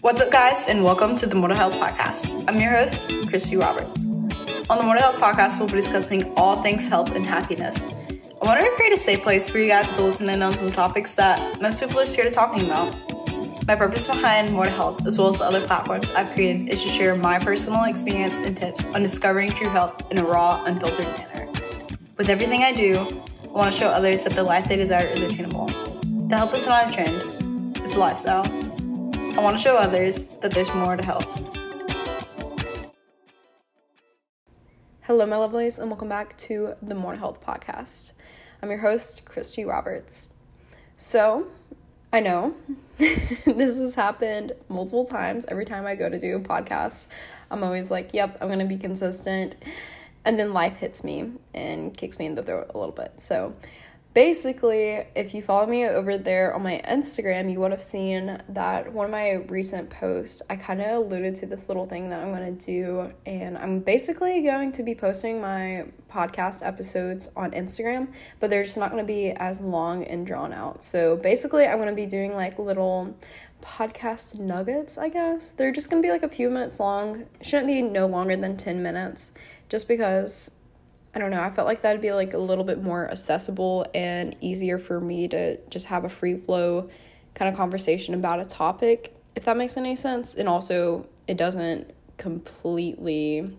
What's up, guys, and welcome to the Mortal Health Podcast. I'm your host, Christy Roberts. On the Mortal Health Podcast, we'll be discussing all things health and happiness. I wanted to create a safe place for you guys to listen in on some topics that most people are scared of talking about. My purpose behind Mortal Health, as well as the other platforms I've created, is to share my personal experience and tips on discovering true health in a raw, unfiltered manner. With everything I do, I want to show others that the life they desire is attainable. The health is not a trend, it's a lifestyle. I want to show others that there's more to help. Hello, my lovelies, and welcome back to the More Health Podcast. I'm your host, Christy Roberts. So, I know this has happened multiple times. Every time I go to do a podcast, I'm always like, yep, I'm going to be consistent. And then life hits me and kicks me in the throat a little bit. So, basically, if you follow me over there on my Instagram, you would have seen that one of my recent posts, I kind of alluded to this little thing that I'm going to do. And I'm basically going to be posting my podcast episodes on Instagram, but they're just not going to be as long and drawn out. So basically, I'm going to be doing like little podcast nuggets, I guess. They're just going to be like a few minutes long. Shouldn't be no longer than 10 minutes, just because I don't know, I felt like that'd be like a little bit more accessible and easier for me to just have a free flow kind of conversation about a topic, if that makes any sense. And also, it doesn't completely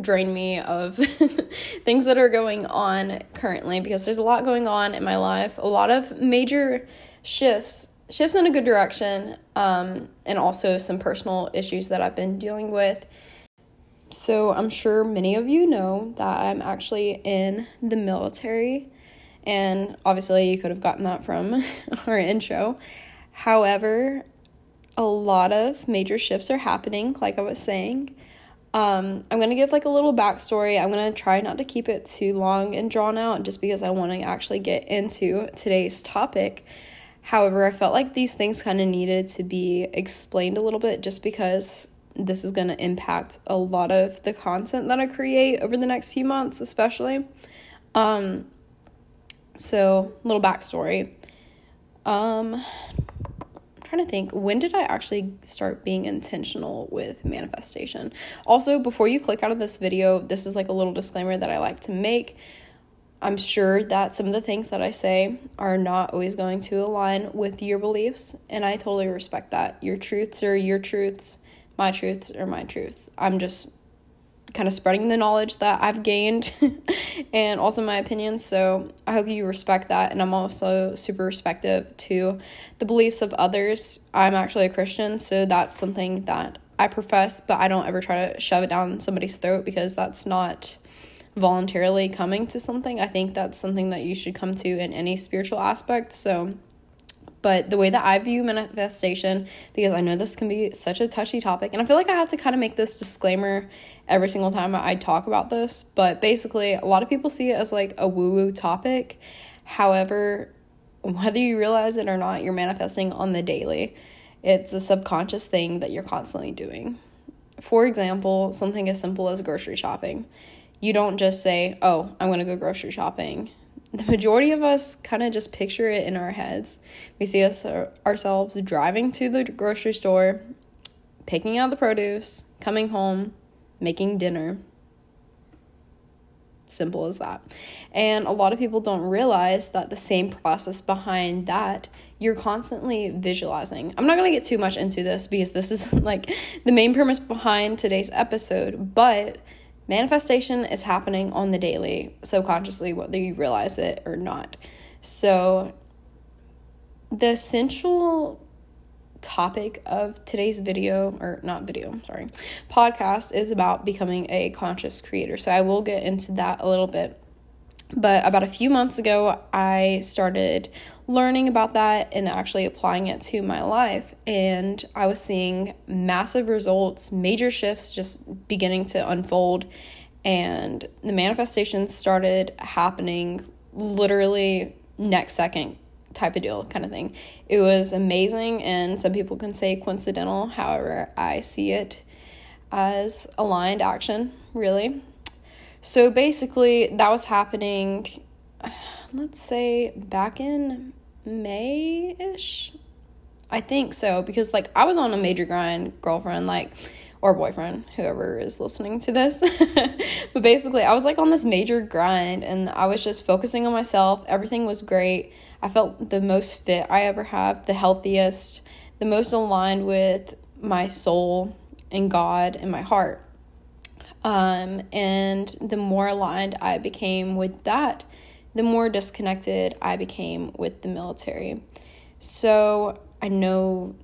drain me of things that are going on currently because there's a lot going on in my life, a lot of major shifts shifts in a good direction um, and also some personal issues that i've been dealing with so, I'm sure many of you know that I'm actually in the military, and obviously, you could have gotten that from our intro. However, a lot of major shifts are happening, like I was saying. Um, I'm gonna give like a little backstory. I'm gonna try not to keep it too long and drawn out just because I want to actually get into today's topic. However, I felt like these things kind of needed to be explained a little bit just because this is going to impact a lot of the content that I create over the next few months, especially. Um, so, little backstory. Um, I'm trying to think, when did I actually start being intentional with manifestation? Also, before you click out of this video, this is like a little disclaimer that I like to make. I'm sure that some of the things that I say are not always going to align with your beliefs, and I totally respect that. Your truths are your truths my truths are my truths. I'm just kind of spreading the knowledge that I've gained and also my opinions. So I hope you respect that. And I'm also super respective to the beliefs of others. I'm actually a Christian, so that's something that I profess, but I don't ever try to shove it down somebody's throat because that's not voluntarily coming to something. I think that's something that you should come to in any spiritual aspect. So but the way that I view manifestation, because I know this can be such a touchy topic, and I feel like I have to kind of make this disclaimer every single time I talk about this, but basically, a lot of people see it as like a woo woo topic. However, whether you realize it or not, you're manifesting on the daily. It's a subconscious thing that you're constantly doing. For example, something as simple as grocery shopping. You don't just say, Oh, I'm going to go grocery shopping the majority of us kind of just picture it in our heads. We see us uh, ourselves driving to the grocery store, picking out the produce, coming home, making dinner. Simple as that. And a lot of people don't realize that the same process behind that, you're constantly visualizing. I'm not going to get too much into this because this is like the main premise behind today's episode, but manifestation is happening on the daily, subconsciously, whether you realize it or not. So, the central topic of today's video, or not video, sorry, podcast is about becoming a conscious creator. So, I will get into that a little bit. But about a few months ago, I started learning about that and actually applying it to my life. And I was seeing massive results, major shifts just beginning to unfold. And the manifestations started happening literally next second type of deal kind of thing. It was amazing, and some people can say coincidental. However, I see it as aligned action, really. So basically, that was happening, let's say, back in May ish. I think so because like I was on a major grind, girlfriend, like or boyfriend, whoever is listening to this. but basically, I was like on this major grind and I was just focusing on myself. Everything was great. I felt the most fit I ever have, the healthiest, the most aligned with my soul and God and my heart. Um, and the more aligned I became with that, the more disconnected I became with the military. So I know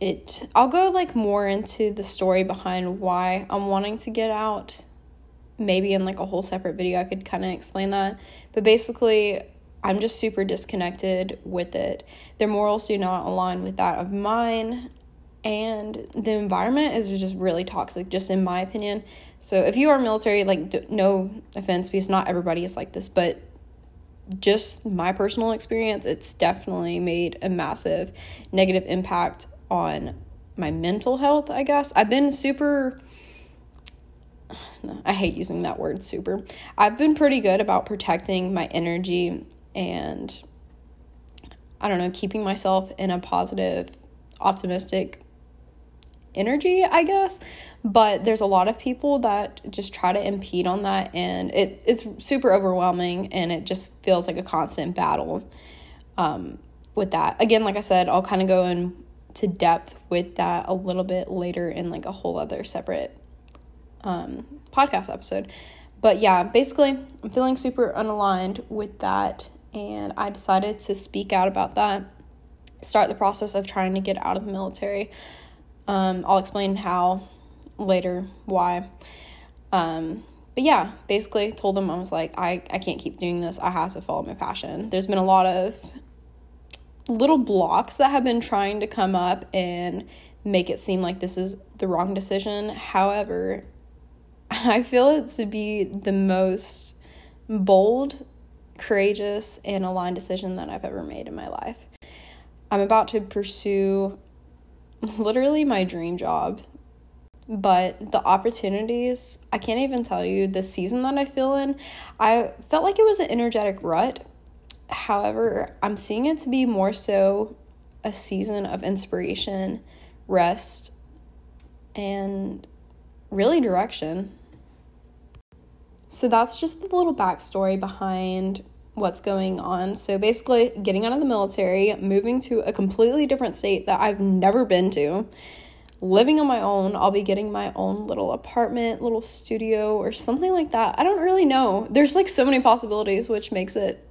it, I'll go like more into the story behind why I'm wanting to get out. Maybe in like a whole separate video, I could kind of explain that. But basically, I'm just super disconnected with it. Their morals do not align with that of mine and the environment is just really toxic just in my opinion so if you are military like no offense because not everybody is like this but just my personal experience it's definitely made a massive negative impact on my mental health i guess i've been super I hate using that word super. I've been pretty good about protecting my energy and I don't know, keeping myself in a positive, optimistic energy, I guess. But there's a lot of people that just try to impede on that, and it, it's super overwhelming, and it just feels like a constant battle um, with that. Again, like I said, I'll kind of go into depth with that a little bit later in like a whole other separate um, podcast episode. But yeah, basically, I'm feeling super unaligned with that, and I decided to speak out about that, start the process of trying to get out of the military. Um, I'll explain how later, why. Um, but yeah, basically told them I was like, I, I can't keep doing this. I have to follow my passion. There's been a lot of little blocks that have been trying to come up and make it seem like this is the wrong decision. However, I feel it to be the most bold, courageous, and aligned decision that I've ever made in my life. I'm about to pursue literally my dream job. But the opportunities, I can't even tell you the season that I feel in. I felt like it was an energetic rut. However, I'm seeing it to be more so a season of inspiration, rest, and really direction. So that's just the little backstory behind what's going on. So basically, getting out of the military, moving to a completely different state that I've never been to, living on my own. I'll be getting my own little apartment, little studio, or something like that. I don't really know. There's like so many possibilities, which makes it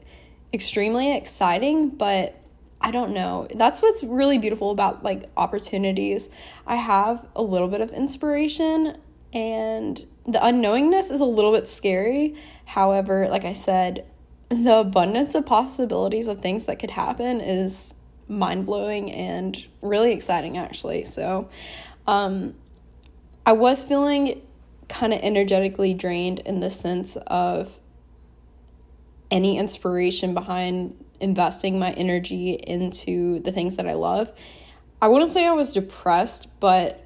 extremely exciting, but I don't know. That's what's really beautiful about like opportunities. I have a little bit of inspiration and the unknowingness is a little bit scary. However, like I said, the abundance of possibilities of things that could happen is mind blowing and really exciting, actually. So, um, I was feeling kind of energetically drained in the sense of any inspiration behind investing my energy into the things that I love. I wouldn't say I was depressed, but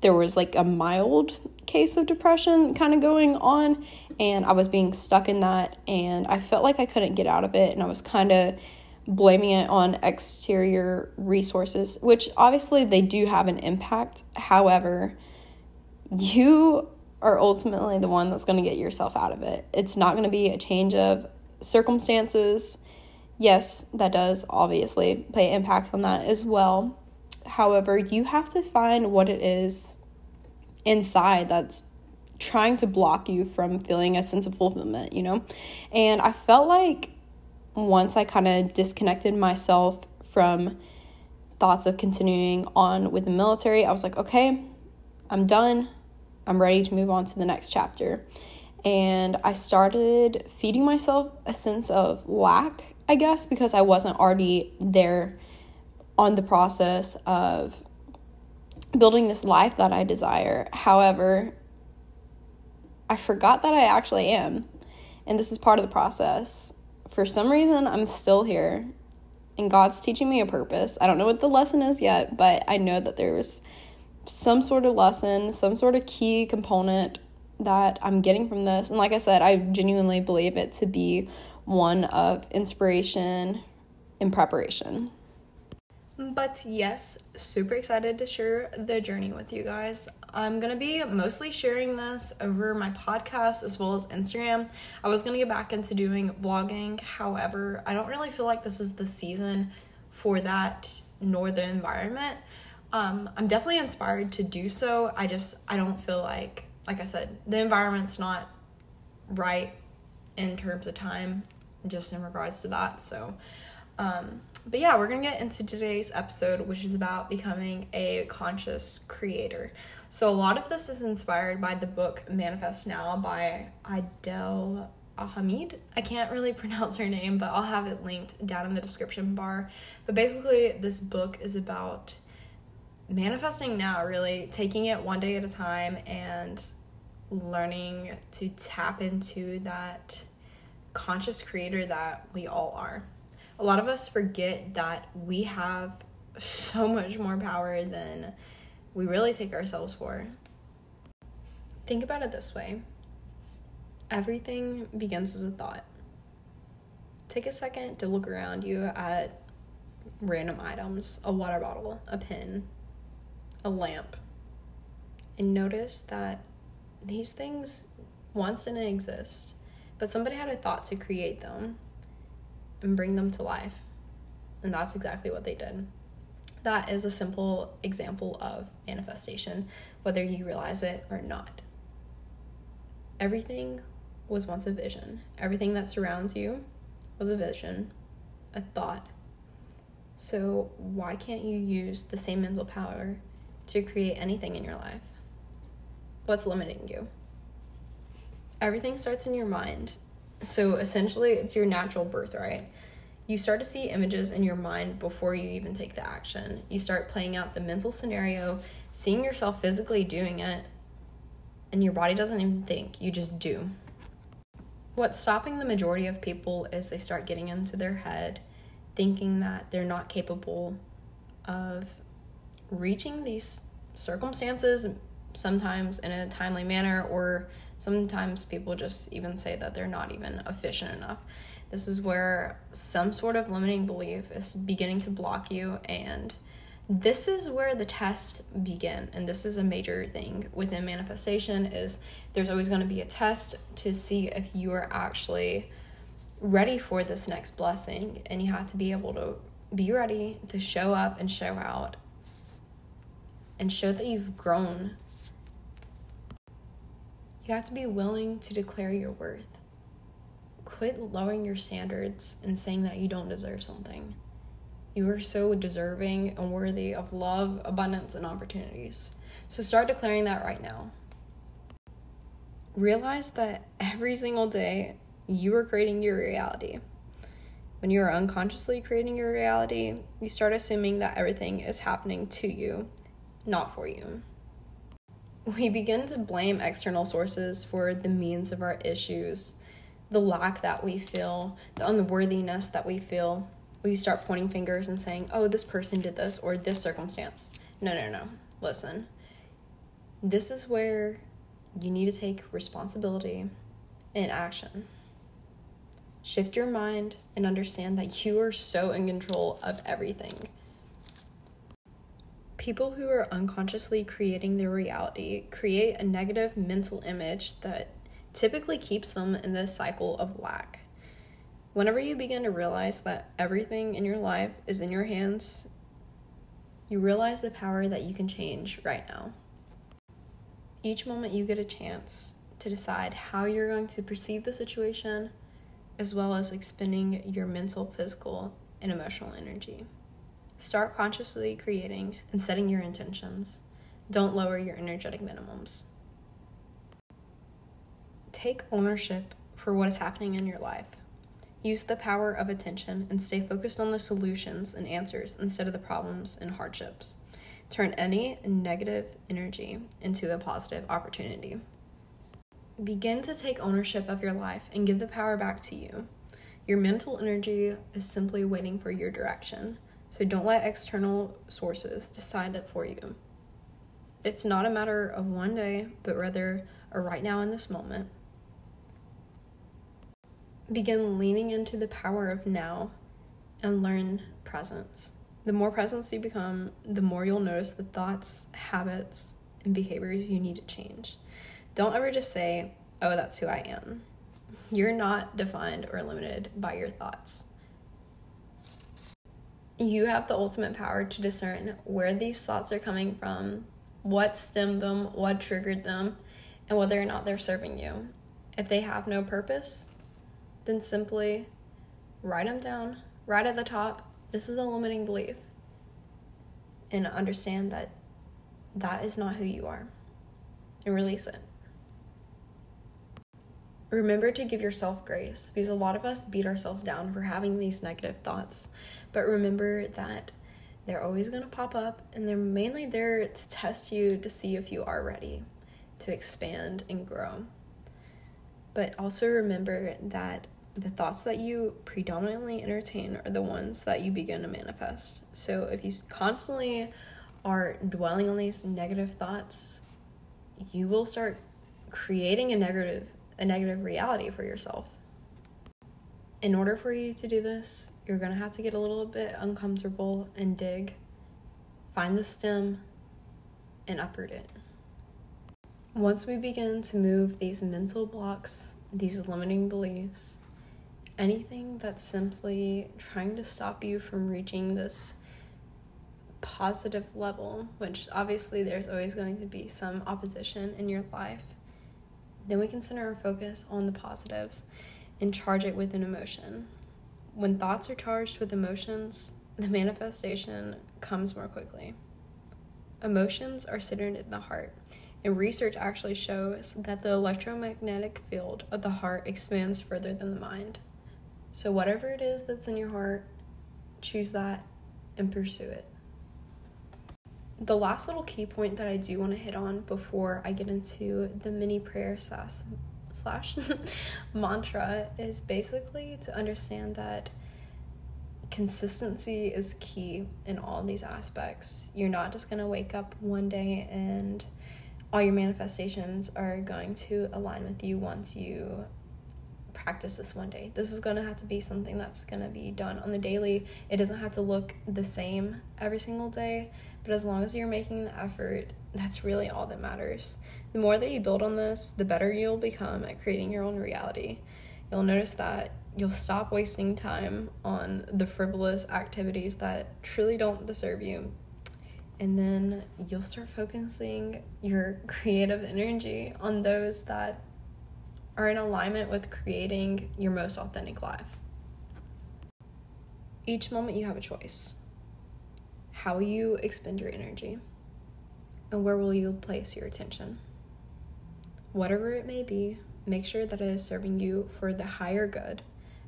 there was like a mild case of depression kind of going on and I was being stuck in that and I felt like I couldn't get out of it and I was kind of blaming it on exterior resources, which obviously they do have an impact. However, you are ultimately the one that's going to get yourself out of it. It's not going to be a change of circumstances. Yes, that does obviously play impact on that as well. However, you have to find what it is inside that's trying to block you from feeling a sense of fulfillment, you know? And I felt like once I kind of disconnected myself from thoughts of continuing on with the military, I was like, okay, I'm done. I'm ready to move on to the next chapter. And I started feeding myself a sense of lack, I guess, because I wasn't already there on the process of building this life that I desire. However, I forgot that I actually am. And this is part of the process. For some reason, I'm still here. And God's teaching me a purpose. I don't know what the lesson is yet, but I know that there's some sort of lesson, some sort of key component that I'm getting from this. And like I said, I genuinely believe it to be one of inspiration and preparation. But yes, super excited to share the journey with you guys. I'm gonna be mostly sharing this over my podcast as well as Instagram. I was gonna get back into doing vlogging, however, I don't really feel like this is the season for that nor the environment. Um, I'm definitely inspired to do so. I just I don't feel like like I said, the environment's not right in terms of time, just in regards to that. So um, but yeah, we're gonna get into today's episode, which is about becoming a conscious creator. So, a lot of this is inspired by the book Manifest Now by Adele Hamid. I can't really pronounce her name, but I'll have it linked down in the description bar. But basically, this book is about manifesting now, really taking it one day at a time and learning to tap into that conscious creator that we all are a lot of us forget that we have so much more power than we really take ourselves for. Think about it this way everything begins as a thought. Take a second to look around you at random items a water bottle, a pen, a lamp, and notice that these things once didn't exist, but somebody had a thought to create them and bring them to life. And that's exactly what they did. That is a simple example of manifestation, whether you realize it or not. Everything was once a vision. Everything that surrounds you was a vision, a thought. So, why can't you use the same mental power to create anything in your life? What's limiting you? Everything starts in your mind, so essentially, it's your natural birthright. You start to see images in your mind before you even take the action. You start playing out the mental scenario, seeing yourself physically doing it, and your body doesn't even think, you just do. What's stopping the majority of people is they start getting into their head, thinking that they're not capable of reaching these circumstances, sometimes in a timely manner, or Sometimes people just even say that they're not even efficient enough. This is where some sort of limiting belief is beginning to block you and this is where the tests begin and this is a major thing within manifestation is there's always going to be a test to see if you are actually ready for this next blessing and you have to be able to be ready to show up and show out and show that you've grown you have to be willing to declare your worth. Quit lowering your standards and saying that you don't deserve something. You are so deserving and worthy of love, abundance, and opportunities. So start declaring that right now. Realize that every single day you are creating your reality. When you are unconsciously creating your reality, you start assuming that everything is happening to you, not for you we begin to blame external sources for the means of our issues, the lack that we feel, the unworthiness that we feel. We start pointing fingers and saying, oh, this person did this or this circumstance. No, no, no. Listen, this is where you need to take responsibility and action. Shift your mind and understand that you are so in control of everything people who are unconsciously creating their reality create a negative mental image that typically keeps them in this cycle of lack. Whenever you begin to realize that everything in your life is in your hands, you realize the power that you can change right now. Each moment you get a chance to decide how you're going to perceive the situation, as well as expending your mental, physical, and emotional energy. Start consciously creating and setting your intentions. Don't lower your energetic minimums. Take ownership for what is happening in your life. Use the power of attention and stay focused on the solutions and answers instead of the problems and hardships. Turn any negative energy into a positive opportunity. Begin to take ownership of your life and give the power back to you. Your mental energy is simply waiting for your direction. So don't let external sources decide it for you. It's not a matter of one day, but rather a right now in this moment. Begin leaning into the power of now and learn presence. The more presence you become, the more you'll notice the thoughts, habits, and behaviors you need to change. Don't ever just say, oh, that's who I am. You're not defined or limited by your thoughts. You have the ultimate power to discern where these thoughts are coming from, what stemmed them, what triggered them, and whether or not they're serving you. If they have no purpose, then simply write them down right at the top. This is a limiting belief. And understand that that is not who you are. And release it. Remember to give yourself grace because a lot of us beat ourselves down for having these negative thoughts. But remember that they're always going to pop up and they're mainly there to test you to see if you are ready to expand and grow. But also remember that the thoughts that you predominantly entertain are the ones that you begin to manifest. So if you constantly are dwelling on these negative thoughts, you will start creating a negative a negative reality for yourself. In order for you to do this, you're going to have to get a little bit uncomfortable and dig, find the stem, and uproot it. Once we begin to move these mental blocks, these limiting beliefs, anything that's simply trying to stop you from reaching this positive level, which obviously there's always going to be some opposition in your life, then we can center our focus on the positives and charge it with an emotion. When thoughts are charged with emotions, the manifestation comes more quickly. Emotions are centered in the heart, and research actually shows that the electromagnetic field of the heart expands further than the mind. So, whatever it is that's in your heart, choose that and pursue it. The last little key point that I do want to hit on before I get into the mini prayer slash, slash mantra is basically to understand that consistency is key in all these aspects. You're not just going to wake up one day and all your manifestations are going to align with you once you practice this one day. This is going to have to be something that's going to be done on the daily. It doesn't have to look the same every single day, but as long as you're making the effort, that's really all that matters. The more that you build on this, the better you'll become at creating your own reality. You'll notice that you'll stop wasting time on the frivolous activities that truly don't deserve you. And then you'll start focusing your creative energy on those that are in alignment with creating your most authentic life. Each moment you have a choice. How you expend your energy? And where will you place your attention? Whatever it may be, make sure that it is serving you for the higher good,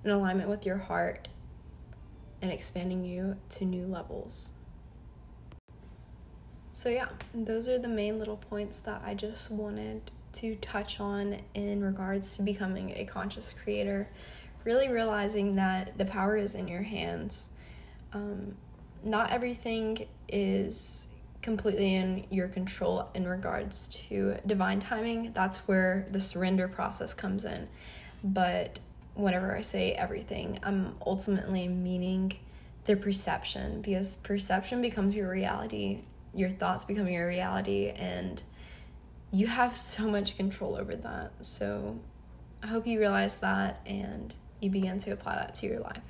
in alignment with your heart, and expanding you to new levels. So, yeah, those are the main little points that I just wanted to touch on in regards to becoming a conscious creator. Really realizing that the power is in your hands. Um, not everything is completely in your control in regards to divine timing. That's where the surrender process comes in. But whenever I say everything, I'm ultimately meaning the perception because perception becomes your reality, your thoughts become your reality, and you have so much control over that. So I hope you realize that and you begin to apply that to your life.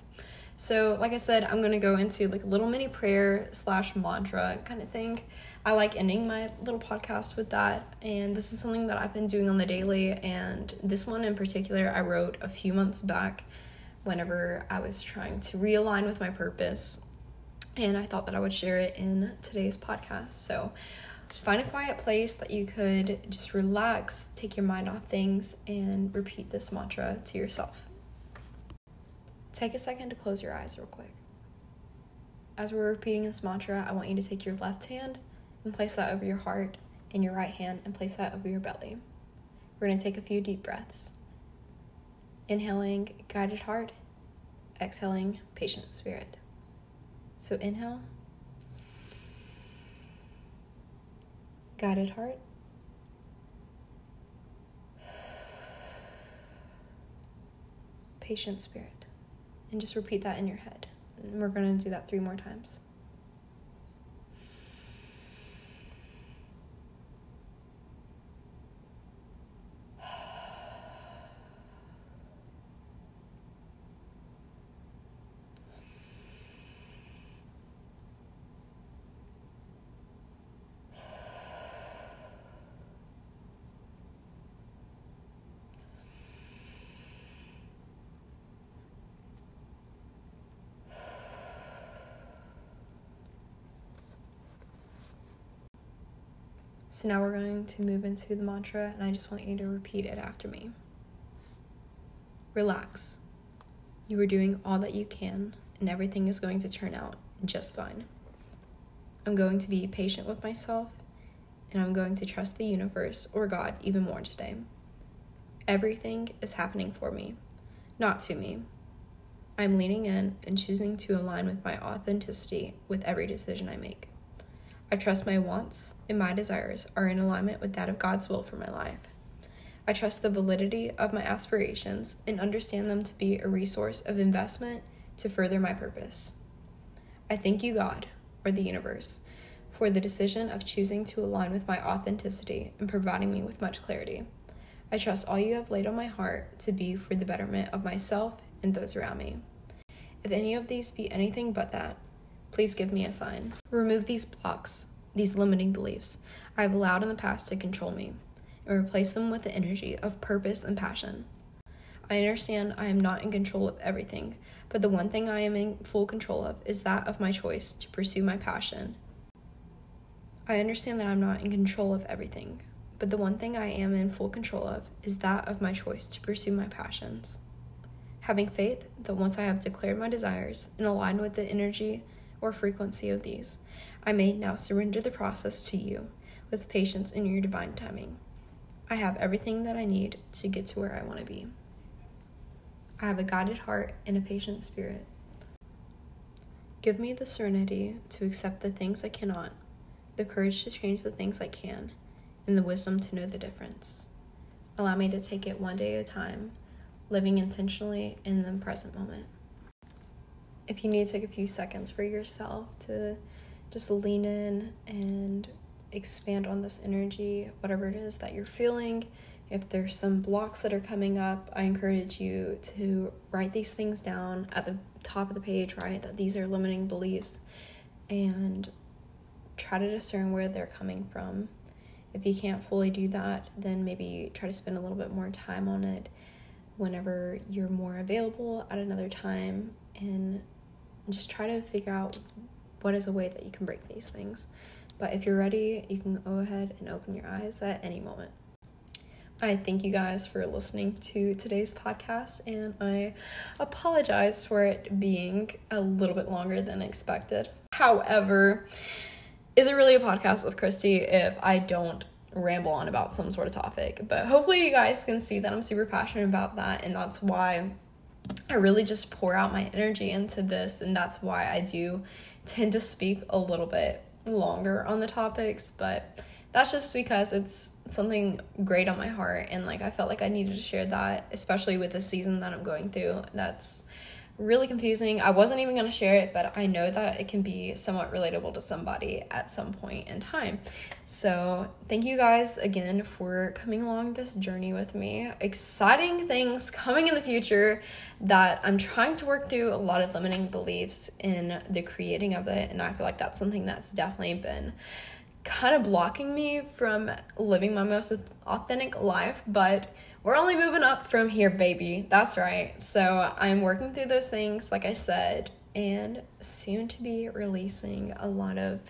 So, like I said, I'm gonna go into like a little mini prayer slash mantra kind of thing. I like ending my little podcast with that, and this is something that I've been doing on the daily. And this one in particular, I wrote a few months back whenever I was trying to realign with my purpose, and I thought that I would share it in today's podcast. So, find a quiet place that you could just relax, take your mind off things, and repeat this mantra to yourself. Take a second to close your eyes real quick. As we're repeating this mantra, I want you to take your left hand and place that over your heart, and your right hand and place that over your belly. We're going to take a few deep breaths. Inhaling, guided heart. Exhaling, patient spirit. So inhale. Guided heart. Patient spirit and just repeat that in your head. And we're going to do that three more times. So now we're going to move into the mantra, and I just want you to repeat it after me. Relax. You are doing all that you can, and everything is going to turn out just fine. I'm going to be patient with myself, and I'm going to trust the universe or God even more today. Everything is happening for me, not to me. I'm leaning in and choosing to align with my authenticity with every decision I make. I trust my wants and my desires are in alignment with that of God's will for my life. I trust the validity of my aspirations and understand them to be a resource of investment to further my purpose. I thank you, God, or the universe, for the decision of choosing to align with my authenticity and providing me with much clarity. I trust all you have laid on my heart to be for the betterment of myself and those around me. If any of these be anything but that, Please give me a sign. Remove these blocks, these limiting beliefs I have allowed in the past to control me, and replace them with the energy of purpose and passion. I understand I am not in control of everything, but the one thing I am in full control of is that of my choice to pursue my passion. I understand that I'm not in control of everything, but the one thing I am in full control of is that of my choice to pursue my passions. Having faith that once I have declared my desires and aligned with the energy or frequency of these. I may now surrender the process to you with patience in your divine timing. I have everything that I need to get to where I want to be. I have a guided heart and a patient spirit. Give me the serenity to accept the things I cannot, the courage to change the things I can, and the wisdom to know the difference. Allow me to take it one day at a time, living intentionally in the present moment if you need to take a few seconds for yourself to just lean in and expand on this energy, whatever it is that you're feeling. If there's some blocks that are coming up, I encourage you to write these things down at the top of the page, right? That these are limiting beliefs and try to discern where they're coming from. If you can't fully do that, then maybe try to spend a little bit more time on it whenever you're more available at another time and just try to figure out what is a way that you can break these things. But if you're ready, you can go ahead and open your eyes at any moment. I thank you guys for listening to today's podcast, and I apologize for it being a little bit longer than expected. However, is it really a podcast with Christy if I don't ramble on about some sort of topic? But hopefully, you guys can see that I'm super passionate about that, and that's why I really just pour out my energy into this, and that's why I do tend to speak a little bit longer on the topics, but that's just because it's something great on my heart, and like I felt like I needed to share that, especially with the season that I'm going through. That's really confusing. I wasn't even going to share it, but I know that it can be somewhat relatable to somebody at some point in time. So, thank you guys again for coming along this journey with me. Exciting things coming in the future that I'm trying to work through a lot of limiting beliefs in the creating of it, and I feel like that's something that's definitely been kind of blocking me from living my most authentic life, but we're only moving up from here, baby. That's right. So I'm working through those things, like I said, and soon to be releasing a lot of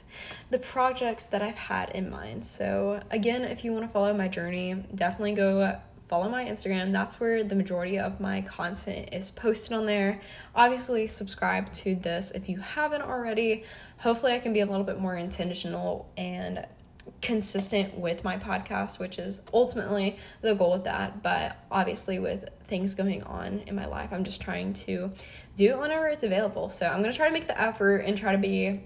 the projects that I've had in mind. So, again, if you want to follow my journey, definitely go follow my Instagram. That's where the majority of my content is posted on there. Obviously, subscribe to this if you haven't already. Hopefully, I can be a little bit more intentional and consistent with my podcast, which is ultimately the goal with that. But obviously, with things going on in my life, I'm just trying to do it whenever it's available. So I'm going to try to make the effort and try to be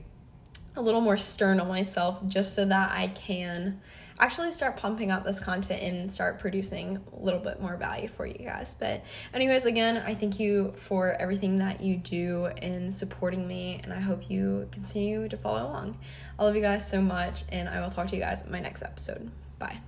a little more stern on myself just so that I can actually start pumping out this content and start producing a little bit more value for you guys. But, anyways, again, I thank you for everything that you do in supporting me, and I hope you continue to follow along. I love you guys so much, and I will talk to you guys in my next episode. Bye.